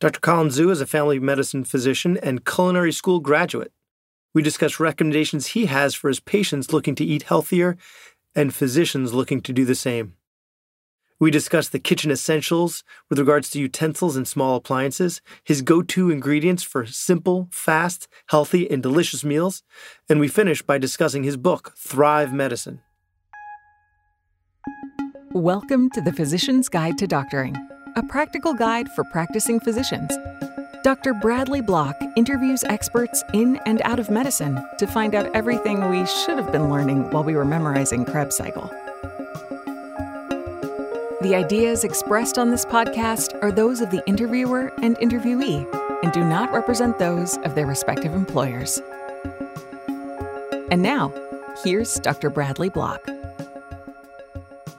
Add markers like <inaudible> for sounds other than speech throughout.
Dr. Colin Zhu is a family medicine physician and culinary school graduate. We discuss recommendations he has for his patients looking to eat healthier and physicians looking to do the same. We discuss the kitchen essentials with regards to utensils and small appliances, his go to ingredients for simple, fast, healthy, and delicious meals, and we finish by discussing his book, Thrive Medicine. Welcome to the Physician's Guide to Doctoring, a practical guide for practicing physicians. Dr. Bradley Block interviews experts in and out of medicine to find out everything we should have been learning while we were memorizing Krebs cycle. The ideas expressed on this podcast are those of the interviewer and interviewee and do not represent those of their respective employers. And now, here's Dr. Bradley Block.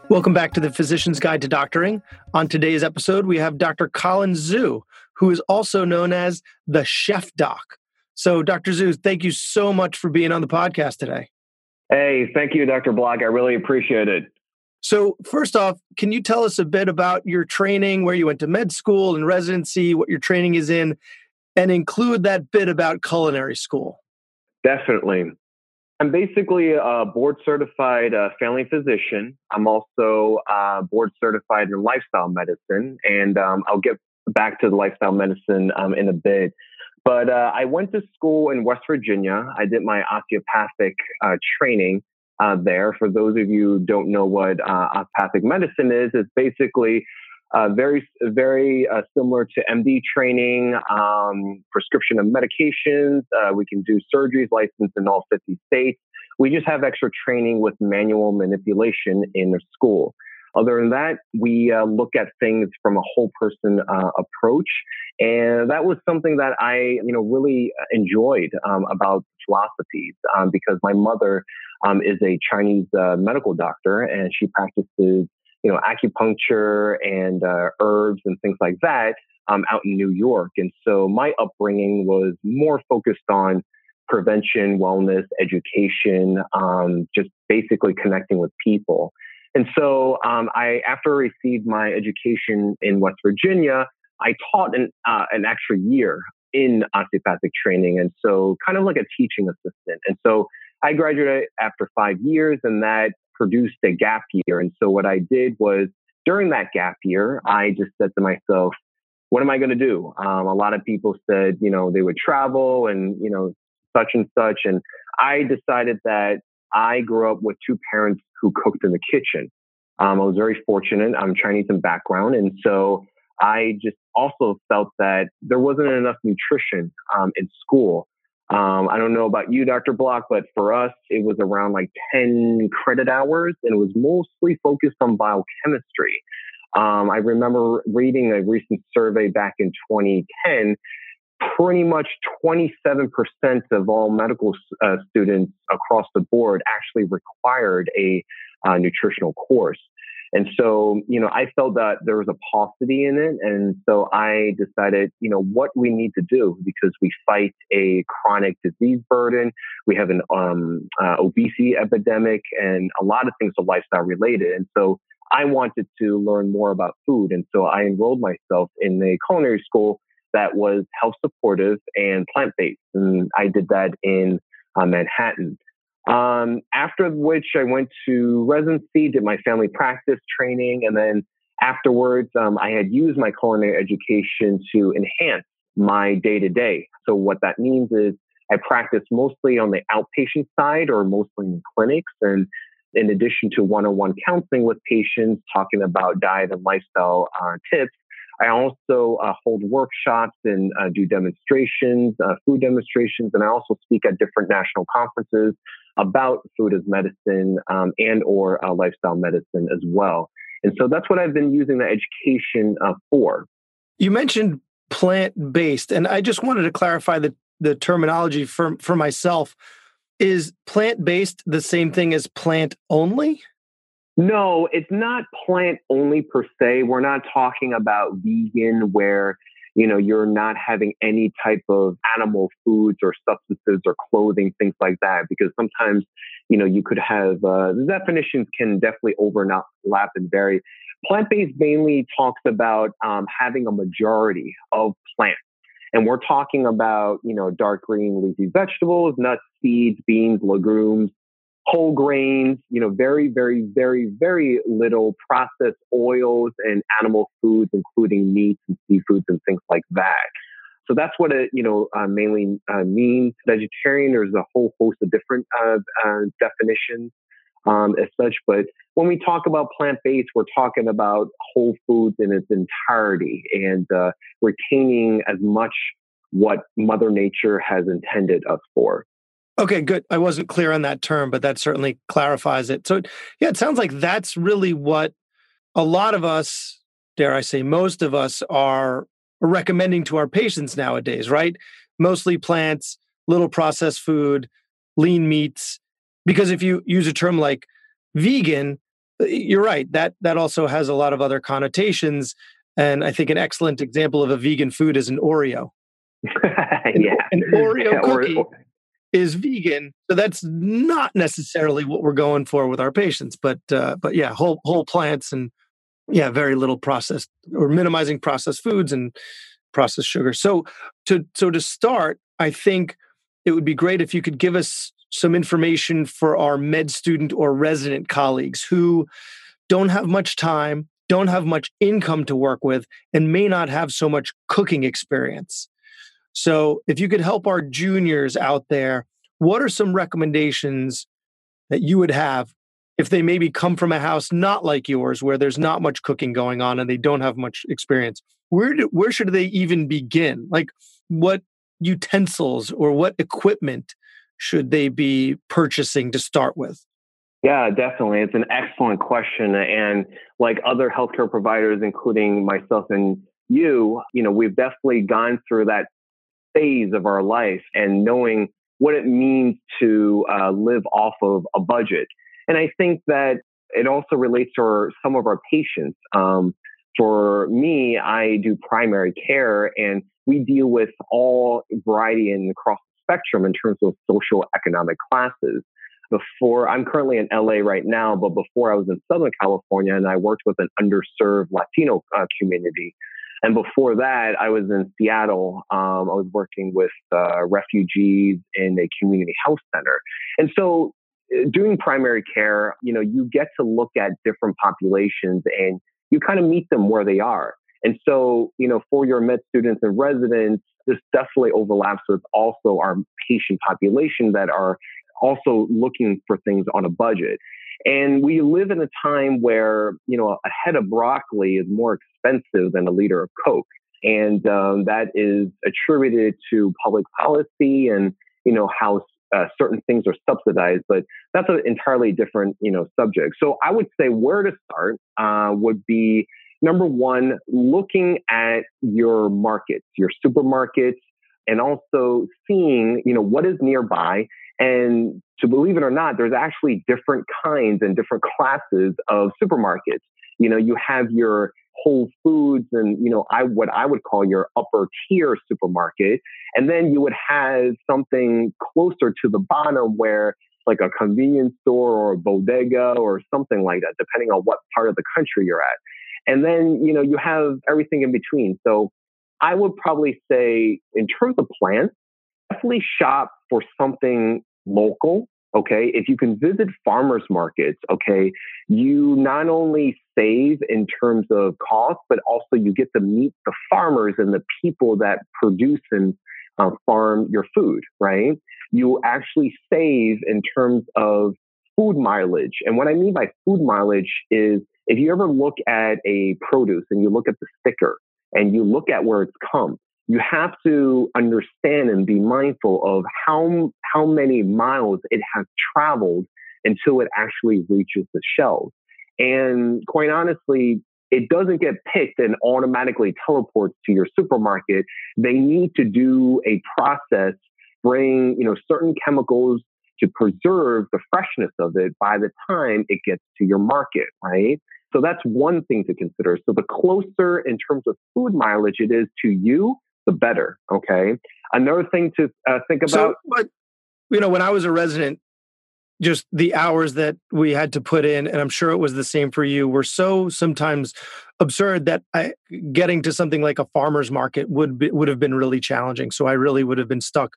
Welcome back to the Physician's Guide to Doctoring. On today's episode, we have Dr. Colin Zhu, who is also known as the Chef Doc. So, Dr. Zhu, thank you so much for being on the podcast today. Hey, thank you, Dr. Block. I really appreciate it. So, first off, can you tell us a bit about your training, where you went to med school and residency, what your training is in, and include that bit about culinary school? Definitely. I'm basically a board certified uh, family physician. I'm also uh, board certified in lifestyle medicine, and um, I'll get back to the lifestyle medicine um, in a bit. But uh, I went to school in West Virginia. I did my osteopathic uh, training uh, there. For those of you who don't know what uh, osteopathic medicine is, it's basically uh, very, very uh, similar to MD training, um, prescription of medications. Uh, we can do surgeries licensed in all 50 states. We just have extra training with manual manipulation in the school. Other than that, we uh, look at things from a whole person uh, approach, and that was something that I, you know, really enjoyed um, about philosophies um, because my mother um, is a Chinese uh, medical doctor, and she practices, you know, acupuncture and uh, herbs and things like that um, out in New York. And so my upbringing was more focused on prevention, wellness, education, um, just basically connecting with people. And so um, I, after I received my education in West Virginia, I taught an, uh, an extra year in osteopathic training. And so kind of like a teaching assistant. And so I graduated after five years and that produced a gap year. And so what I did was during that gap year, I just said to myself, what am I going to do? Um, a lot of people said, you know, they would travel and, you know, such and such. And I decided that I grew up with two parents who cooked in the kitchen. Um, I was very fortunate. I'm Chinese in background. And so I just also felt that there wasn't enough nutrition um, in school. Um, I don't know about you, Dr. Block, but for us, it was around like 10 credit hours and it was mostly focused on biochemistry. Um, I remember reading a recent survey back in 2010. Pretty much 27% of all medical uh, students across the board actually required a uh, nutritional course. And so, you know, I felt that there was a paucity in it. And so I decided, you know, what we need to do because we fight a chronic disease burden. We have an um, uh, obesity epidemic and a lot of things are lifestyle related. And so I wanted to learn more about food. And so I enrolled myself in a culinary school that was health supportive and plant based. And I did that in uh, Manhattan. Um, after which I went to residency, did my family practice training, and then afterwards, um, I had used my culinary education to enhance my day to day. So what that means is I practice mostly on the outpatient side or mostly in clinics. And in addition to one-on-one counseling with patients, talking about diet and lifestyle uh, tips, I also uh, hold workshops and uh, do demonstrations, uh, food demonstrations, and I also speak at different national conferences about food as medicine um, and or uh, lifestyle medicine as well. And so that's what I've been using the education uh, for. You mentioned plant based, and I just wanted to clarify the, the terminology for, for myself. Is plant based the same thing as plant only? No, it's not plant only per se. We're not talking about vegan where you know you're not having any type of animal foods or substances or clothing things like that because sometimes you know you could have uh, definitions can definitely overlap and vary Plant based mainly talks about um, having a majority of plants. And we're talking about, you know, dark green leafy vegetables, nuts, seeds, beans, legumes, whole grains, you know, very, very, very, very little processed oils and animal foods, including meats and seafoods and things like that. So that's what it, you know, uh, mainly uh, means. Vegetarian, there's a whole host of different uh, uh definitions um, as such. But when we talk about plant based, we're talking about whole foods in its entirety and uh, retaining as much what Mother Nature has intended us for. Okay, good. I wasn't clear on that term, but that certainly clarifies it. So, yeah, it sounds like that's really what a lot of us, dare I say, most of us are recommending to our patients nowadays, right? Mostly plants, little processed food, lean meats. Because if you use a term like vegan, uh, you're right. That that also has a lot of other connotations. And I think an excellent example of a vegan food is an Oreo. <laughs> yeah. An Oreo cookie. Or, or, is vegan. So that's not necessarily what we're going for with our patients, but uh, but yeah, whole whole plants and yeah, very little processed or minimizing processed foods and processed sugar. So to so to start, I think it would be great if you could give us some information for our med student or resident colleagues who don't have much time, don't have much income to work with, and may not have so much cooking experience. So, if you could help our juniors out there, what are some recommendations that you would have if they maybe come from a house not like yours where there's not much cooking going on and they don't have much experience? Where do, where should they even begin? Like what utensils or what equipment should they be purchasing to start with? Yeah, definitely. It's an excellent question. And like other healthcare providers, including myself and you, you know, we've definitely gone through that phase of our life and knowing what it means to uh, live off of a budget. And I think that it also relates to our, some of our patients. Um, for me, I do primary care and we deal with all variety and across the spectrum in terms of social economic classes. Before I'm currently in LA right now, but before I was in Southern California and I worked with an underserved Latino uh, community. And before that, I was in Seattle. Um, I was working with uh, refugees in a community health center. And so, uh, doing primary care, you know, you get to look at different populations and you kind of meet them where they are. And so, you know, for your med students and residents, this definitely overlaps with also our patient population that are also looking for things on a budget. And we live in a time where, you know, a head of broccoli is more expensive than a liter of Coke. And um, that is attributed to public policy and, you know, how uh, certain things are subsidized, but that's an entirely different, you know, subject. So I would say where to start uh, would be number one, looking at your markets, your supermarkets, and also seeing, you know, what is nearby and to believe it or not, there's actually different kinds and different classes of supermarkets. You know, you have your Whole Foods and, you know, I, what I would call your upper tier supermarket. And then you would have something closer to the bottom where like a convenience store or a bodega or something like that, depending on what part of the country you're at. And then, you know, you have everything in between. So I would probably say in terms of plants, definitely shop for something local. Okay. If you can visit farmers markets, okay, you not only save in terms of cost, but also you get to meet the farmers and the people that produce and uh, farm your food, right? You actually save in terms of food mileage. And what I mean by food mileage is if you ever look at a produce and you look at the sticker and you look at where it's come, you have to understand and be mindful of how, how many miles it has traveled until it actually reaches the shelves. And quite honestly, it doesn't get picked and automatically teleports to your supermarket. They need to do a process, bring, you know, certain chemicals to preserve the freshness of it by the time it gets to your market, right? So that's one thing to consider. So the closer in terms of food mileage it is to you, the better. Okay. Another thing to uh, think about. So, but, you know, when I was a resident, just the hours that we had to put in, and I'm sure it was the same for you, were so sometimes absurd that I, getting to something like a farmer's market would be, would have been really challenging. So I really would have been stuck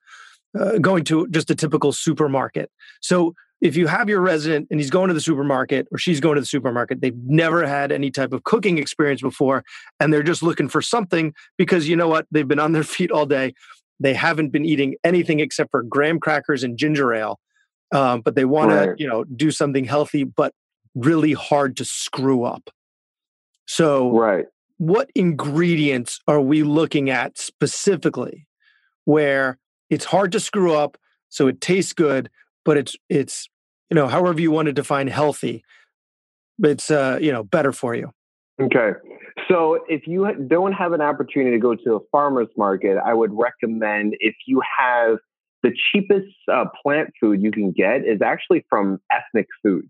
uh, going to just a typical supermarket. So if you have your resident and he's going to the supermarket or she's going to the supermarket, they've never had any type of cooking experience before, and they're just looking for something because you know what? They've been on their <laughs> feet all day. They haven't been eating anything except for graham crackers and ginger ale, um, but they want right. to, you know, do something healthy, but really hard to screw up. So, right. what ingredients are we looking at specifically where it's hard to screw up, so it tastes good, but it's it's you know however you want to define healthy, it's uh you know better for you. Okay. So if you don't have an opportunity to go to a farmer's market, I would recommend if you have the cheapest uh, plant food you can get is actually from ethnic foods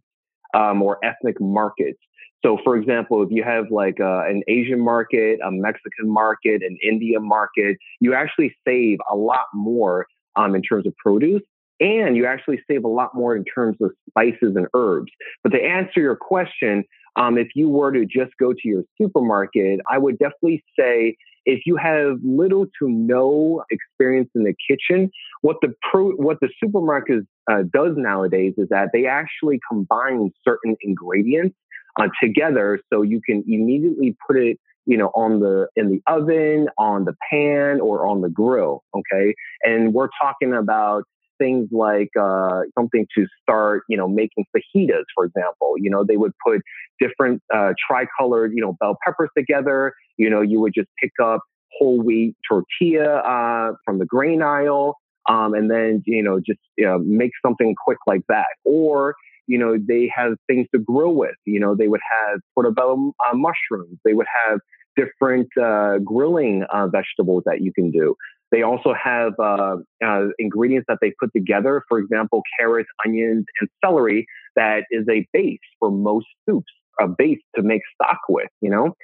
um, or ethnic markets. So, for example, if you have like uh, an Asian market, a Mexican market, an Indian market, you actually save a lot more um, in terms of produce and you actually save a lot more in terms of spices and herbs. But to answer your question, um, if you were to just go to your supermarket, I would definitely say if you have little to no experience in the kitchen, what the pro, what the supermarket uh, does nowadays is that they actually combine certain ingredients uh, together, so you can immediately put it you know, on the in the oven, on the pan, or on the grill. Okay, and we're talking about things like uh, something to start, you know, making fajitas, for example. You know, they would put different uh, tricolored, you know, bell peppers together. You know, you would just pick up whole wheat tortilla uh, from the grain aisle, um, and then you know just you know, make something quick like that. Or you know, they have things to grill with. You know, they would have portobello uh, mushrooms. They would have different uh, grilling uh, vegetables that you can do. They also have uh, uh, ingredients that they put together, for example, carrots, onions, and celery, that is a base for most soups, a base to make stock with, you know?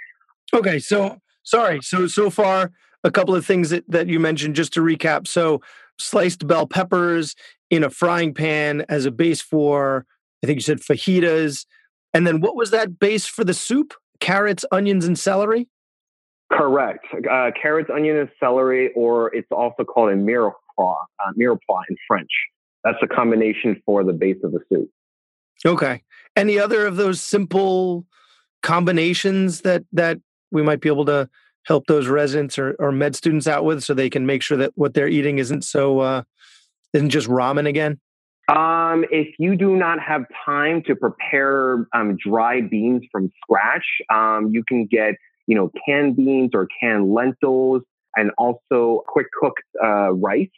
Okay, so sorry. So, so far, a couple of things that, that you mentioned, just to recap. So, sliced bell peppers in a frying pan as a base for, I think you said fajitas. And then what was that base for the soup? Carrots, onions, and celery? Correct. Uh, carrots, onion, and celery, or it's also called a mirepoix, uh, mirepoix in French. That's a combination for the base of the soup. Okay. Any other of those simple combinations that that we might be able to help those residents or, or med students out with, so they can make sure that what they're eating isn't so uh, isn't just ramen again? Um, if you do not have time to prepare um, dry beans from scratch, um, you can get you know, canned beans or canned lentils, and also quick cooked uh, rice,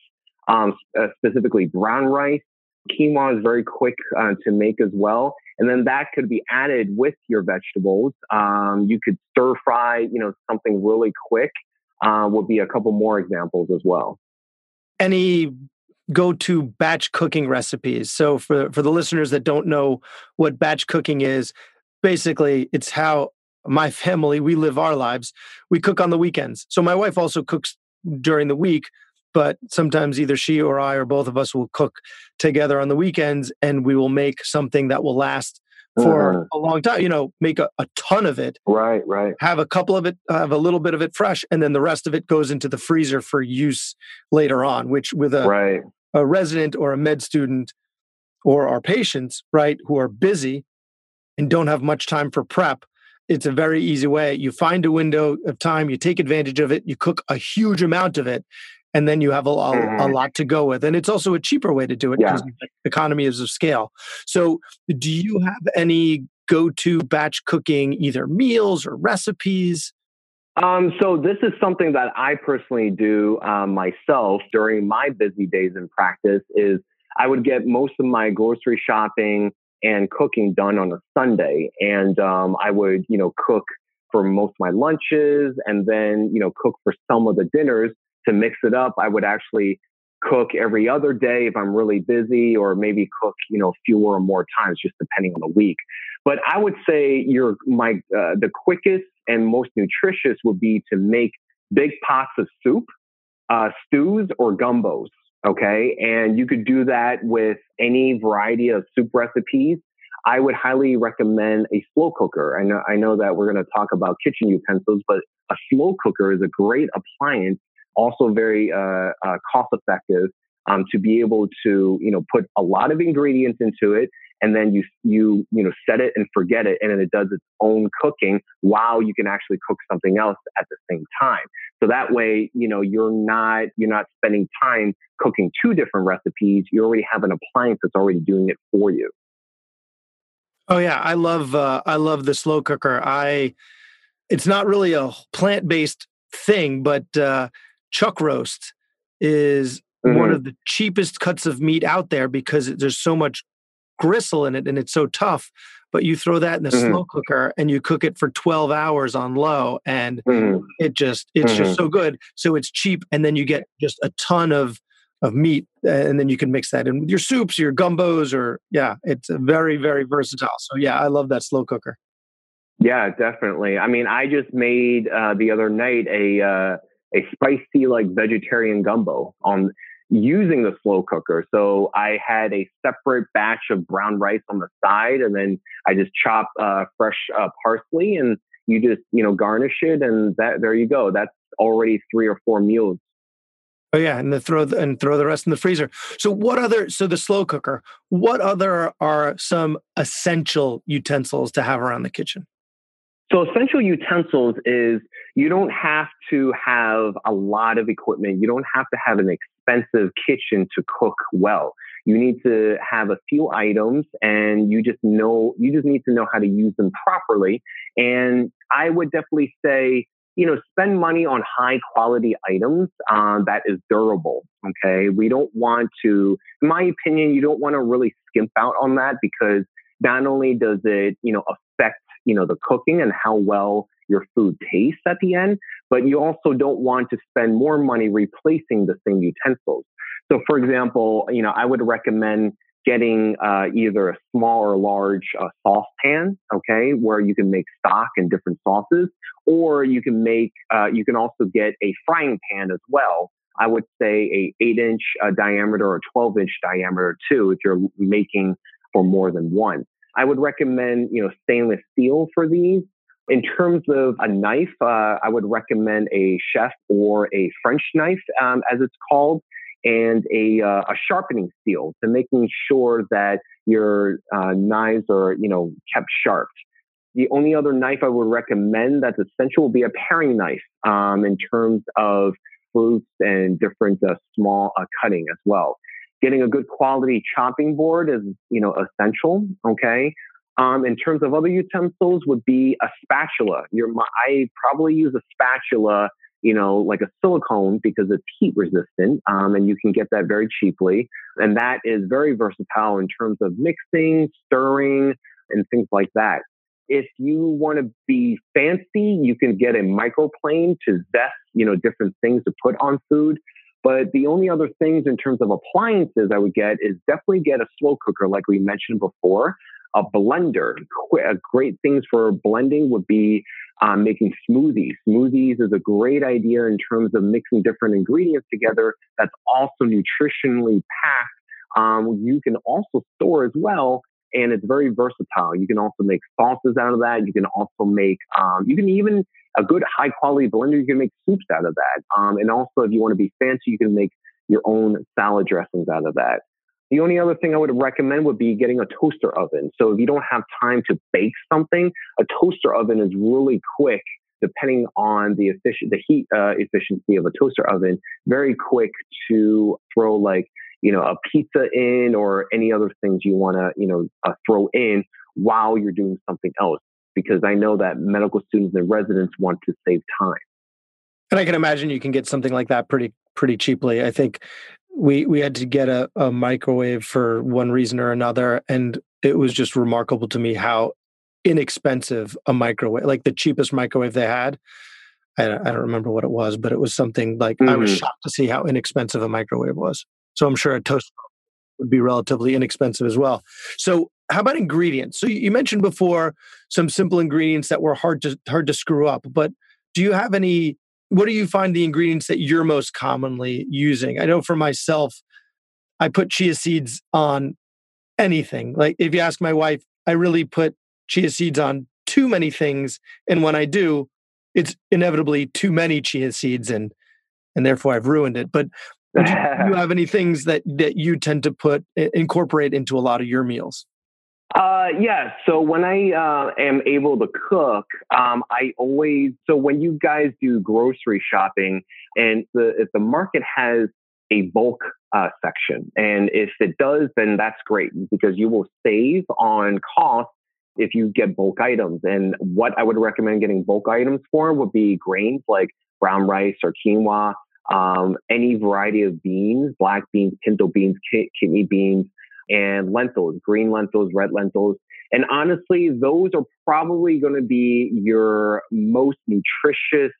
um, uh, specifically brown rice. Quinoa is very quick uh, to make as well. And then that could be added with your vegetables. Um, you could stir fry, you know, something really quick. Uh, would be a couple more examples as well. Any go-to batch cooking recipes? So for for the listeners that don't know what batch cooking is, basically it's how my family, we live our lives. We cook on the weekends. So my wife also cooks during the week, but sometimes either she or I or both of us will cook together on the weekends and we will make something that will last for uh, a long time, you know, make a, a, ton of it. Right, right. Have a couple of it, have a little bit of it fresh, and then the rest of it goes into the freezer for use later on, which with a, right. a resident or a med student or our patients, right, who are busy and don't have much time for prep, it's a very easy way. You find a window of time, you take advantage of it, you cook a huge amount of it, and then you have a, a, a mm-hmm. lot to go with. And it's also a cheaper way to do it because yeah. economies of scale. So, do you have any go-to batch cooking, either meals or recipes? Um, so this is something that I personally do um, myself during my busy days in practice. Is I would get most of my grocery shopping and cooking done on a Sunday. And um, I would, you know, cook for most of my lunches and then, you know, cook for some of the dinners to mix it up. I would actually cook every other day if I'm really busy or maybe cook, you know, fewer or more times just depending on the week. But I would say your my uh, the quickest and most nutritious would be to make big pots of soup, uh, stews or gumbos. Okay. And you could do that with any variety of soup recipes. I would highly recommend a slow cooker. I know, I know that we're going to talk about kitchen utensils, but a slow cooker is a great appliance, also very uh, uh, cost effective um, to be able to, you know, put a lot of ingredients into it and then you you you know set it and forget it and then it does its own cooking while you can actually cook something else at the same time. So that way you know you're not you're not spending time cooking two different recipes. You already have an appliance that's already doing it for you. Oh yeah. I love uh, i love the slow cooker. I it's not really a plant-based thing but uh, chuck roast is mm-hmm. one of the cheapest cuts of meat out there because there's so much gristle in it and it's so tough but you throw that in the mm-hmm. slow cooker and you cook it for 12 hours on low and mm-hmm. it just it's mm-hmm. just so good so it's cheap and then you get just a ton of of meat and then you can mix that in with your soups your gumbos or yeah it's very very versatile so yeah i love that slow cooker yeah definitely i mean i just made uh, the other night a uh, a spicy like vegetarian gumbo on using the slow cooker. So I had a separate batch of brown rice on the side, and then I just chop uh, fresh uh, parsley, and you just you know garnish it, and that there you go. That's already three or four meals. Oh yeah, and the throw the, and throw the rest in the freezer. So what other? So the slow cooker. What other are some essential utensils to have around the kitchen? So essential utensils is you don't have to have a lot of equipment. You don't have to have an expensive kitchen to cook well. You need to have a few items and you just know, you just need to know how to use them properly. And I would definitely say, you know, spend money on high quality items uh, that is durable. Okay. We don't want to, in my opinion, you don't want to really skimp out on that because not only does it, you know, affect, you know, the cooking and how well your food tastes at the end, but you also don't want to spend more money replacing the same utensils. So, for example, you know, I would recommend getting uh, either a small or large uh, saucepan, okay, where you can make stock and different sauces, or you can make, uh, you can also get a frying pan as well. I would say a eight inch uh, diameter or 12 inch diameter too, if you're making for more than one. I would recommend, you know, stainless steel for these. In terms of a knife, uh, I would recommend a chef or a French knife, um, as it's called, and a, uh, a, sharpening steel to making sure that your uh, knives are, you know, kept sharp. The only other knife I would recommend that's essential will be a paring knife um, in terms of fruits and different uh, small uh, cutting as well. Getting a good quality chopping board is, you know, essential. Okay. Um, in terms of other utensils, would be a spatula. Your, I probably use a spatula, you know, like a silicone because it's heat resistant, um, and you can get that very cheaply. And that is very versatile in terms of mixing, stirring, and things like that. If you want to be fancy, you can get a microplane to zest, you know, different things to put on food. But the only other things in terms of appliances I would get is definitely get a slow cooker, like we mentioned before a blender. Great things for blending would be um, making smoothies. Smoothies is a great idea in terms of mixing different ingredients together that's also nutritionally packed. Um, you can also store as well, and it's very versatile. You can also make sauces out of that. You can also make, um, you can even, a good high quality blender, you can make soups out of that. Um, and also, if you want to be fancy, you can make your own salad dressings out of that. The only other thing I would recommend would be getting a toaster oven. So if you don't have time to bake something, a toaster oven is really quick, depending on the efficient, the heat uh, efficiency of a toaster oven, very quick to throw like, you know, a pizza in or any other things you want to, you know, uh, throw in while you're doing something else. Because I know that medical students and residents want to save time. And I can imagine you can get something like that pretty pretty cheaply. I think we we had to get a, a microwave for one reason or another and it was just remarkable to me how inexpensive a microwave like the cheapest microwave they had i, I don't remember what it was but it was something like mm-hmm. i was mm-hmm. shocked to see how inexpensive a microwave was so i'm sure a toaster would be relatively inexpensive as well so how about ingredients so you mentioned before some simple ingredients that were hard to hard to screw up but do you have any what do you find the ingredients that you're most commonly using? I know for myself, I put chia seeds on anything. Like if you ask my wife, I really put chia seeds on too many things. And when I do, it's inevitably too many chia seeds and and therefore I've ruined it. But do you <laughs> have any things that that you tend to put incorporate into a lot of your meals? Uh, yeah. So when I uh, am able to cook, um, I always so when you guys do grocery shopping, and the, if the market has a bulk uh, section, and if it does, then that's great because you will save on cost if you get bulk items. And what I would recommend getting bulk items for would be grains like brown rice or quinoa, um, any variety of beans, black beans, pinto beans, kidney beans, and lentils, green lentils, red lentils. And honestly, those are probably going to be your most nutritious,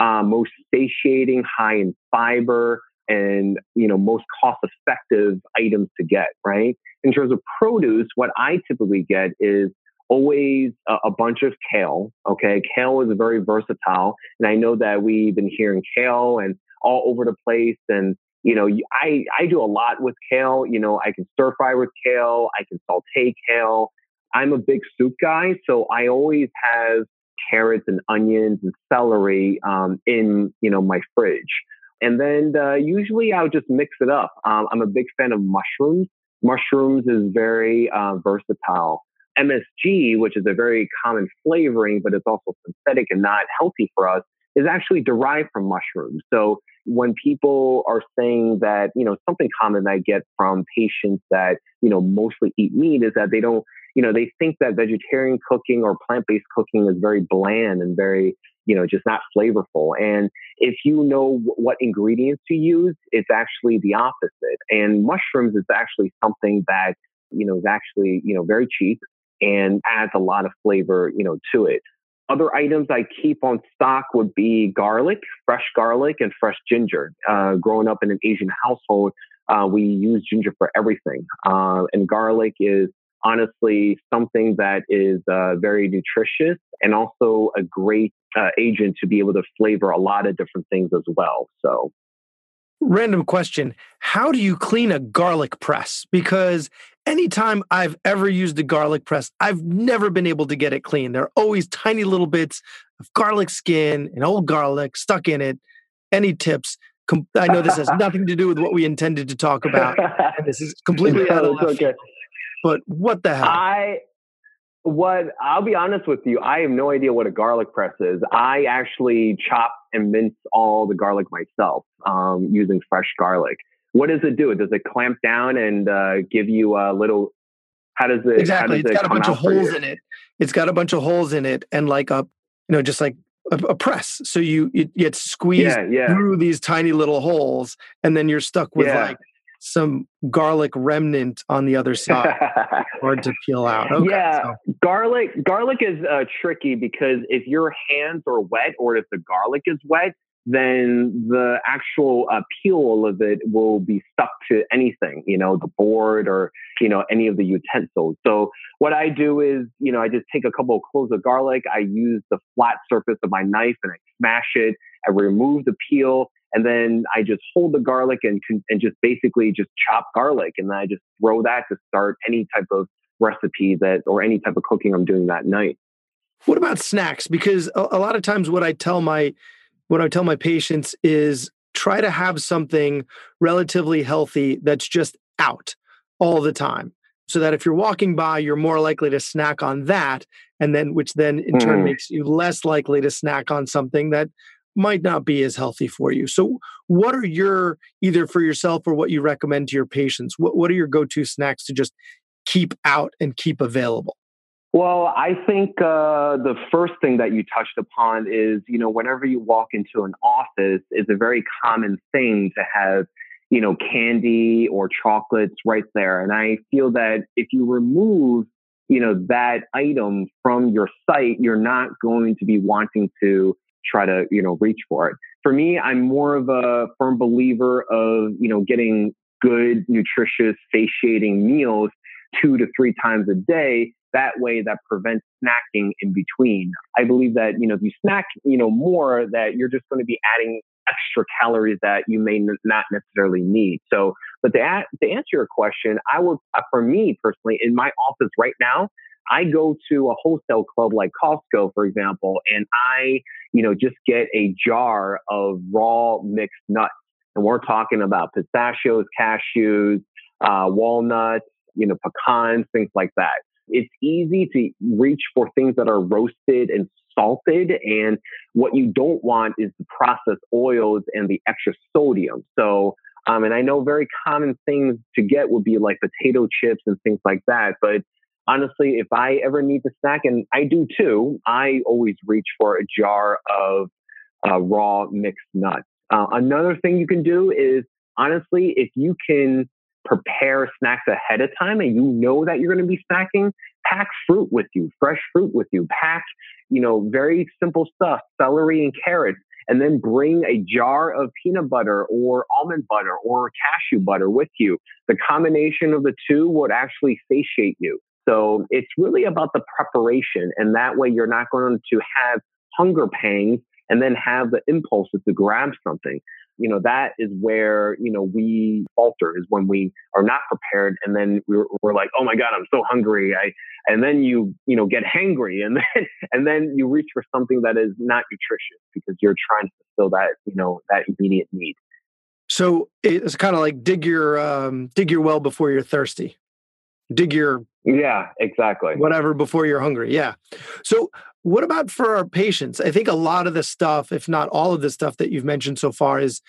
uh, most satiating, high in fiber, and you know most cost effective items to get. Right. In terms of produce, what I typically get is always a, a, bunch of kale. Okay. Kale is very versatile. And I know that we've been hearing kale and all over the place. And, you know, I, I do a lot with kale. You know, I can stir fry with kale. I can saute kale. I'm a big soup guy. So I always have carrots and onions and celery um, in, you know, my fridge. And then uh, usually I'll just mix it up. Um, I'm a big fan of mushrooms. Mushrooms is very uh, versatile. MSG, which is a very common flavoring, but it's also synthetic and not healthy for us, is actually derived from mushrooms. So when people are saying that, you know, something common I get from patients that, you know, mostly eat meat is that they don't, you know, they think that vegetarian cooking or plant based cooking is very bland and very, you know, just not flavorful. And if you know what ingredients to use, it's actually the opposite. And mushrooms is actually something that, you know, is actually, you know, very cheap and adds a lot of flavor, you know, to it. Other items I keep on stock would be garlic, fresh garlic, and fresh ginger. Uh, growing up in an Asian household, uh, we use ginger for everything. Uh, and garlic is honestly something that is uh, very nutritious and also a great uh, agent to be able to flavor a lot of different things as well. So, random question How do you clean a garlic press? Because anytime I've ever used a garlic press, I've never been able to get it clean. There are always tiny little bits of garlic skin and old garlic stuck in it. Any tips? I know this has <laughs> nothing to do with what we intended to talk about, and this is completely out of left okay. But what the hell? I what I'll be honest with you, I have no idea what a garlic press is. I actually chop and mince all the garlic myself um, using fresh garlic what does it do? Does it clamp down and uh, give you a little? How does it? Exactly. Does it's it got a bunch of holes in it. It's got a bunch of holes in it, and like a, you know, just like a, a press. So you it gets squeezed yeah, yeah. through these tiny little holes, and then you're stuck with yeah. like some garlic remnant on the other side, <laughs> hard to peel out. Okay, yeah, so. garlic. Garlic is uh, tricky because if your hands are wet or if the garlic is wet, then the actual uh, peel of it will be stuck to anything, you know, the board or, you know, any of the utensils. So what I do is, you know, I just take a couple of cloves of garlic. I use the flat surface of my knife and I smash it. I remove the peel and then I just hold the garlic and, and just basically just chop garlic. And then I just throw that to start any type of recipe that, or any type of cooking I'm doing that night. What about snacks? Because a, a lot of times what I tell my, what I tell my patients is try to have something relatively healthy that's just out all the time. So that if you're walking by, you're more likely to snack on that. And then, which then in mm. turn makes you less likely to snack on something that might not be as healthy for you. So, what are your either for yourself or what you recommend to your patients? What, what are your go to snacks to just keep out and keep available? Well, I think uh, the first thing that you touched upon is, you know, whenever you walk into an office, it's a very common thing to have, you know, candy or chocolates right there. And I feel that if you remove, you know, that item from your site, you're not going to be wanting to try to, you know, reach for it. For me, I'm more of a firm believer of, you know, getting good, nutritious, satiating meals two to three times a day that way that prevents snacking in between. I believe that, you know, if you snack, you know, more that you're just going to be adding extra calories that you may not necessarily need. So, but to, to answer your question, I would, uh, for me personally, in my office right now, I go to a wholesale club like Costco, for example, and I, you know, just get a jar of raw mixed nuts. And we're talking about pistachios, cashews, uh, walnuts, you know, pecans, things like that. It's easy to reach for things that are roasted and salted. And what you don't want is the processed oils and the extra sodium. So, um, and I know very common things to get would be like potato chips and things like that. But honestly, if I ever need to snack, and I do too, I always reach for a jar of uh, raw mixed nuts. Uh, another thing you can do is honestly, if you can prepare snacks ahead of time and you know that you're going to be snacking, pack fruit with you, fresh fruit with you, pack, you know, very simple stuff, celery and carrots, and then bring a jar of peanut butter or almond butter or cashew butter with you. The combination of the two would actually satiate you. So it's really about the preparation. And that way you're not going to have hunger pangs and then have the impulses to grab something. You know, that is where, you know, we falter is when we are not prepared and then we're, we're like, oh my God, I'm so hungry. I, and then you, you know, get hangry and <laughs> then, and then you reach for something that is not nutritious because you're trying to fulfill that, you know, that immediate need. So it's kind of like dig your, um, dig your well before you're thirsty dig your yeah exactly. Whatever before you're hungry yeah. So what about for our patients? I think a lot of the stuff if not all of the stuff that you've mentioned so far is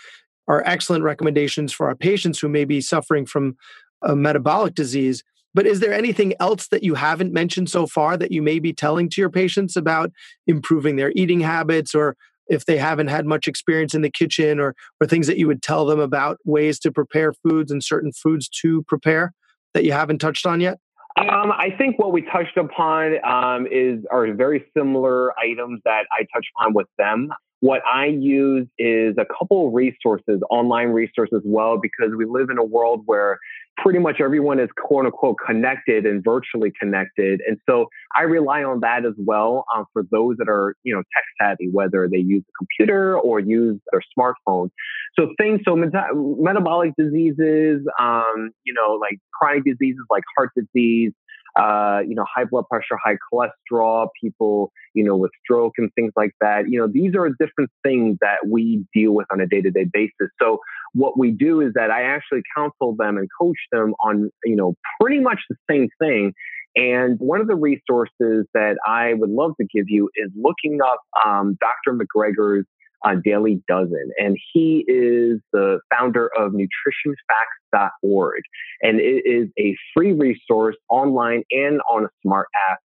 are excellent recommendations for our patients who may be suffering from a metabolic disease but is there anything else that you haven't mentioned so far that you may be telling to your patients about improving their eating habits or if they haven't had much experience in the kitchen or or things that you would tell them about ways to prepare foods and certain foods to prepare that you haven't touched on yet? Um, I think what we touched upon um, is are very similar items that I touched upon with them. What I use is a couple of resources, online resources as well, because we live in a world where pretty much everyone is quote unquote connected and virtually connected. And so I rely on that as well um, for those that are, you know, tech savvy, whether they use a computer or use their smartphone. So things, so meta- metabolic diseases, um, you know, like chronic diseases like heart disease, uh, you know, high blood pressure, high cholesterol, people, you know, with stroke and things like that. You know, these are different things that we deal with on a day to day basis. So what we do is that I actually counsel them and coach them on, you know, pretty much the same thing. And one of the resources that I would love to give you is looking up um, Dr. McGregor's uh, Daily Dozen. And he is the founder of nutritionfacts.org. And it is a free resource online and on a smart app,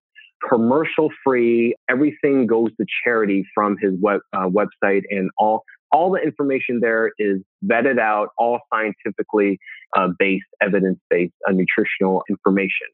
commercial free. Everything goes to charity from his web, uh, website and all. All the information there is vetted out, all scientifically uh, based, evidence based uh, nutritional information.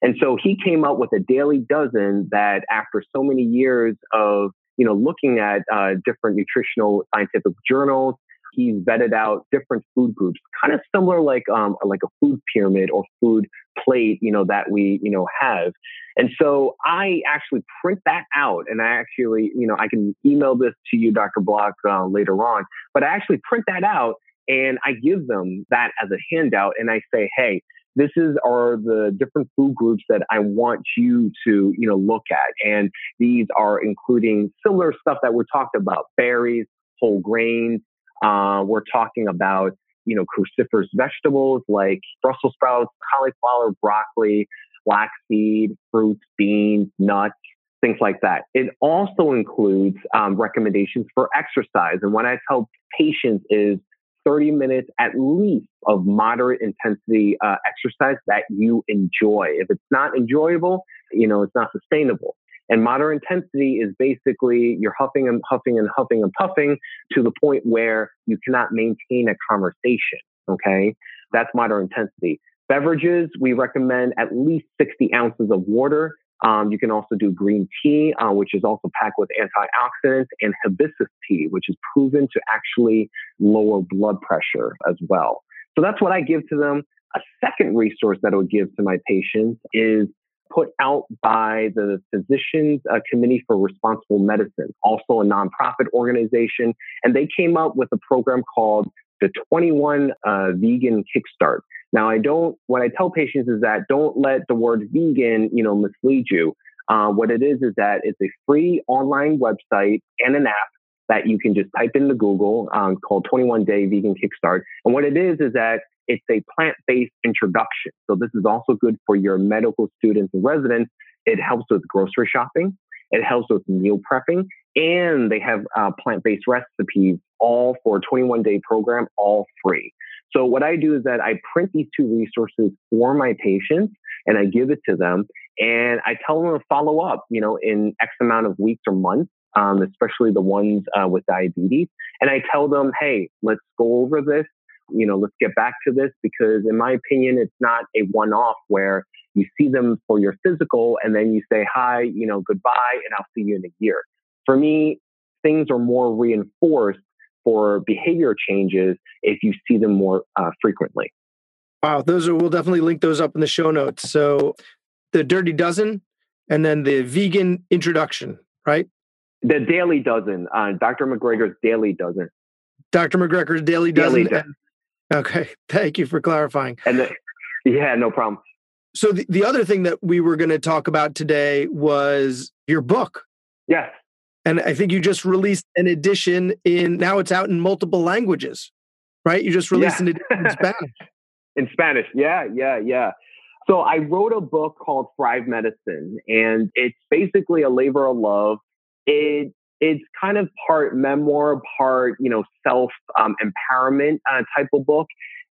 And so he came up with a daily dozen that after so many years of you know, looking at uh, different nutritional scientific journals. He's vetted out different food groups, kind of similar like um, like a food pyramid or food plate, you know, that we you know have. And so I actually print that out, and I actually, you know, I can email this to you, Dr. Block, uh, later on. But I actually print that out and I give them that as a handout, and I say, hey, this is are the different food groups that I want you to, you know, look at. And these are including similar stuff that we're talking about, berries, whole grains. Uh, we're talking about, you know, cruciferous vegetables like Brussels sprouts, cauliflower, broccoli, flaxseed, fruits, beans, nuts, things like that. It also includes um, recommendations for exercise. And what I tell patients is 30 minutes at least of moderate intensity uh, exercise that you enjoy. If it's not enjoyable, you know, it's not sustainable. And moderate intensity is basically you're huffing and huffing and huffing and puffing to the point where you cannot maintain a conversation. Okay. That's moderate intensity. Beverages, we recommend at least 60 ounces of water um, you can also do green tea, uh, which is also packed with antioxidants, and hibiscus tea, which is proven to actually lower blood pressure as well. So that's what I give to them. A second resource that I would give to my patients is put out by the Physicians uh, Committee for Responsible Medicine, also a nonprofit organization. And they came up with a program called the 21 uh, Vegan Kickstart. Now, I don't, what I tell patients is that don't let the word vegan, you know, mislead you. Uh, what it is is that it's a free online website and an app that you can just type into Google um, called 21 Day Vegan Kickstart. And what it is is that it's a plant based introduction. So this is also good for your medical students and residents. It helps with grocery shopping. It helps with meal prepping. And they have uh, plant based recipes all for a 21 day program, all free. So what I do is that I print these two resources for my patients and I give it to them and I tell them to follow up, you know, in X amount of weeks or months, um, especially the ones uh, with diabetes. And I tell them, hey, let's go over this. You know, let's get back to this because, in my opinion, it's not a one off where you see them for your physical and then you say, hi, you know, goodbye, and I'll see you in a year. For me, things are more reinforced for behavior changes if you see them more uh, frequently. Wow, those are we'll definitely link those up in the show notes. So the Dirty Dozen and then the vegan introduction, right? The Daily Dozen, uh, Dr. McGregor's Daily Dozen. Dr. McGregor's Daily Dozen. Daily dozen. Okay, <laughs> thank you for clarifying. And the, yeah, no problem. So the, the other thing that we were going to talk about today was your book. Yes. And I think you just released an edition in now it's out in multiple languages, right? You just released yeah. an edition in <laughs> Spanish. in Spanish, yeah, yeah, yeah. So I wrote a book called Thrive Medicine, and it's basically a labor of love. It it's kind of part memoir, part you know self um, empowerment uh, type of book,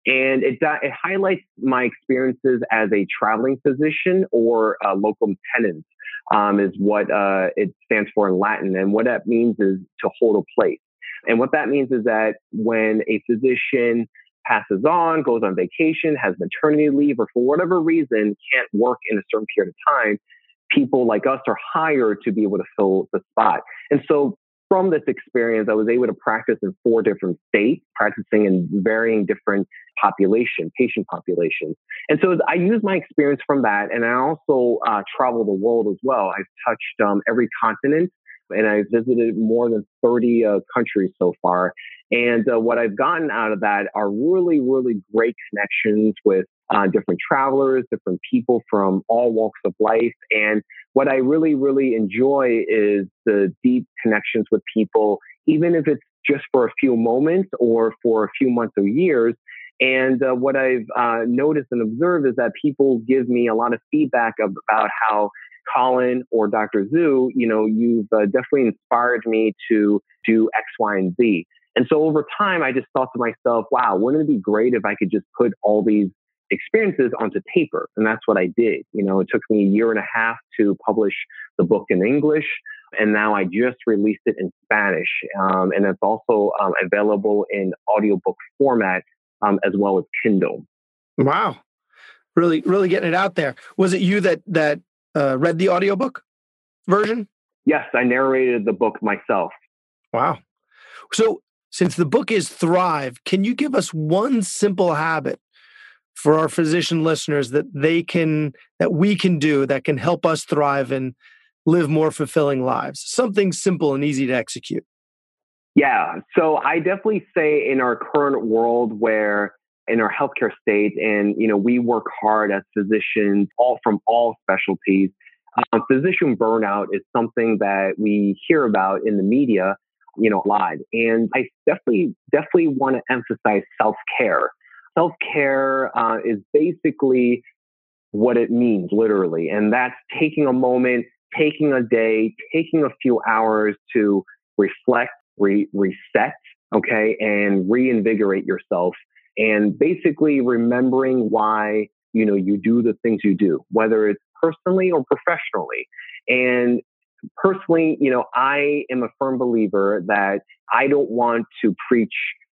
and it it highlights my experiences as a traveling physician or a locum tenens um, is what uh, it stands for in Latin. And what that means is to hold a place. And what that means is that when a physician passes on, goes on vacation, has maternity leave, or for whatever reason can't work in a certain period of time, people like us are hired to be able to fill the spot. And so from this experience, I was able to practice in four different states, practicing in varying different population, patient populations. And so I use my experience from that. And I also uh, travel the world as well. I've touched um, every continent and I've visited more than 30 uh, countries so far. And uh, what I've gotten out of that are really, really great connections with uh, different travelers, different people from all walks of life. And what I really, really enjoy is the deep connections with people, even if it's just for a few moments or for a few months or years. And uh, what I've uh, noticed and observed is that people give me a lot of feedback about how Colin or Dr. Zhu, you know, you've uh, definitely inspired me to do X, Y, and Z. And so over time, I just thought to myself, wow, wouldn't it be great if I could just put all these experiences onto paper? And that's what I did. You know, it took me a year and a half to publish the book in English. And now I just released it in Spanish. Um, and it's also um, available in audiobook format um, as well as Kindle. Wow. Really, really getting it out there. Was it you that that uh, read the audiobook version? Yes, I narrated the book myself. Wow. So since the book is Thrive, can you give us one simple habit for our physician listeners that they can that we can do that can help us thrive and live more fulfilling lives? Something simple and easy to execute. Yeah. So I definitely say in our current world where in our healthcare state and you know we work hard as physicians all from all specialties um, physician burnout is something that we hear about in the media you know, a lot And I definitely, definitely want to emphasize self care. Self care uh, is basically what it means, literally. And that's taking a moment, taking a day, taking a few hours to reflect, re- reset, okay, and reinvigorate yourself. And basically remembering why, you know, you do the things you do, whether it's personally or professionally. And personally, you know, I am a firm believer that I don't want to preach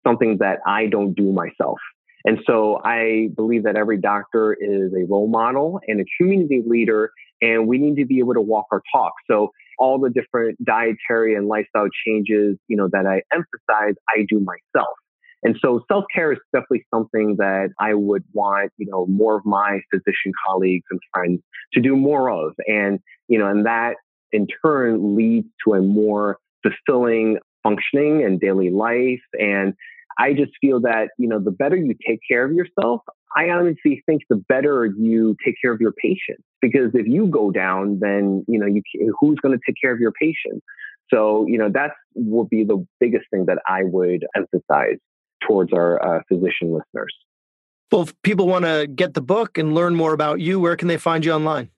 something that I don't do myself. And so I believe that every doctor is a role model and a community leader, and we need to be able to walk our talk. So all the different dietary and lifestyle changes, you know, that I emphasize, I do myself. And so self care is definitely something that I would want, you know, more of my physician colleagues and friends to do more of. And, you know, and that in turn leads to a more fulfilling functioning and daily life. And I just feel that, you know, the better you take care of yourself, I honestly think the better you take care of your patients. Because if you go down, then, you know, you, who's going to take care of your patients? So, you know, that would be the biggest thing that I would emphasize towards our uh, physician listeners. Well, if people want to get the book and learn more about you, where can they find you online?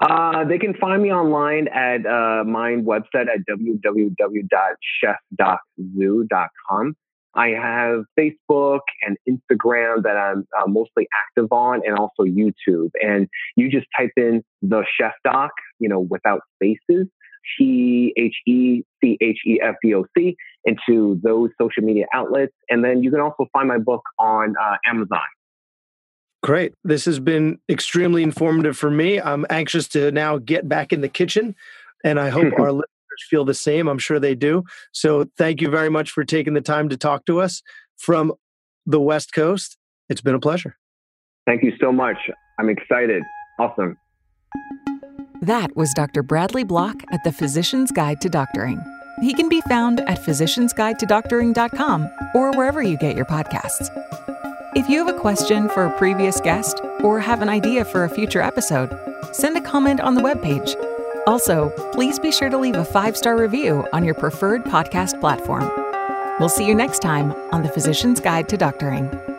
Uh, they can find me online at uh, my website at www.chefdoczoo.com. I have Facebook and Instagram that I'm uh, mostly active on, and also YouTube. And you just type in the Chef Doc, you know, without spaces, T H E C H E F D O C, into those social media outlets. And then you can also find my book on uh, Amazon. Great. This has been extremely informative for me. I'm anxious to now get back in the kitchen, and I hope <laughs> our feel the same. I'm sure they do. So, thank you very much for taking the time to talk to us from the West Coast. It's been a pleasure. Thank you so much. I'm excited. Awesome. That was Dr. Bradley Block at the Physician's Guide to Doctoring. He can be found at physiciansguidetodoctoring.com or wherever you get your podcasts. If you have a question for a previous guest or have an idea for a future episode, send a comment on the webpage. Also, please be sure to leave a five star review on your preferred podcast platform. We'll see you next time on The Physician's Guide to Doctoring.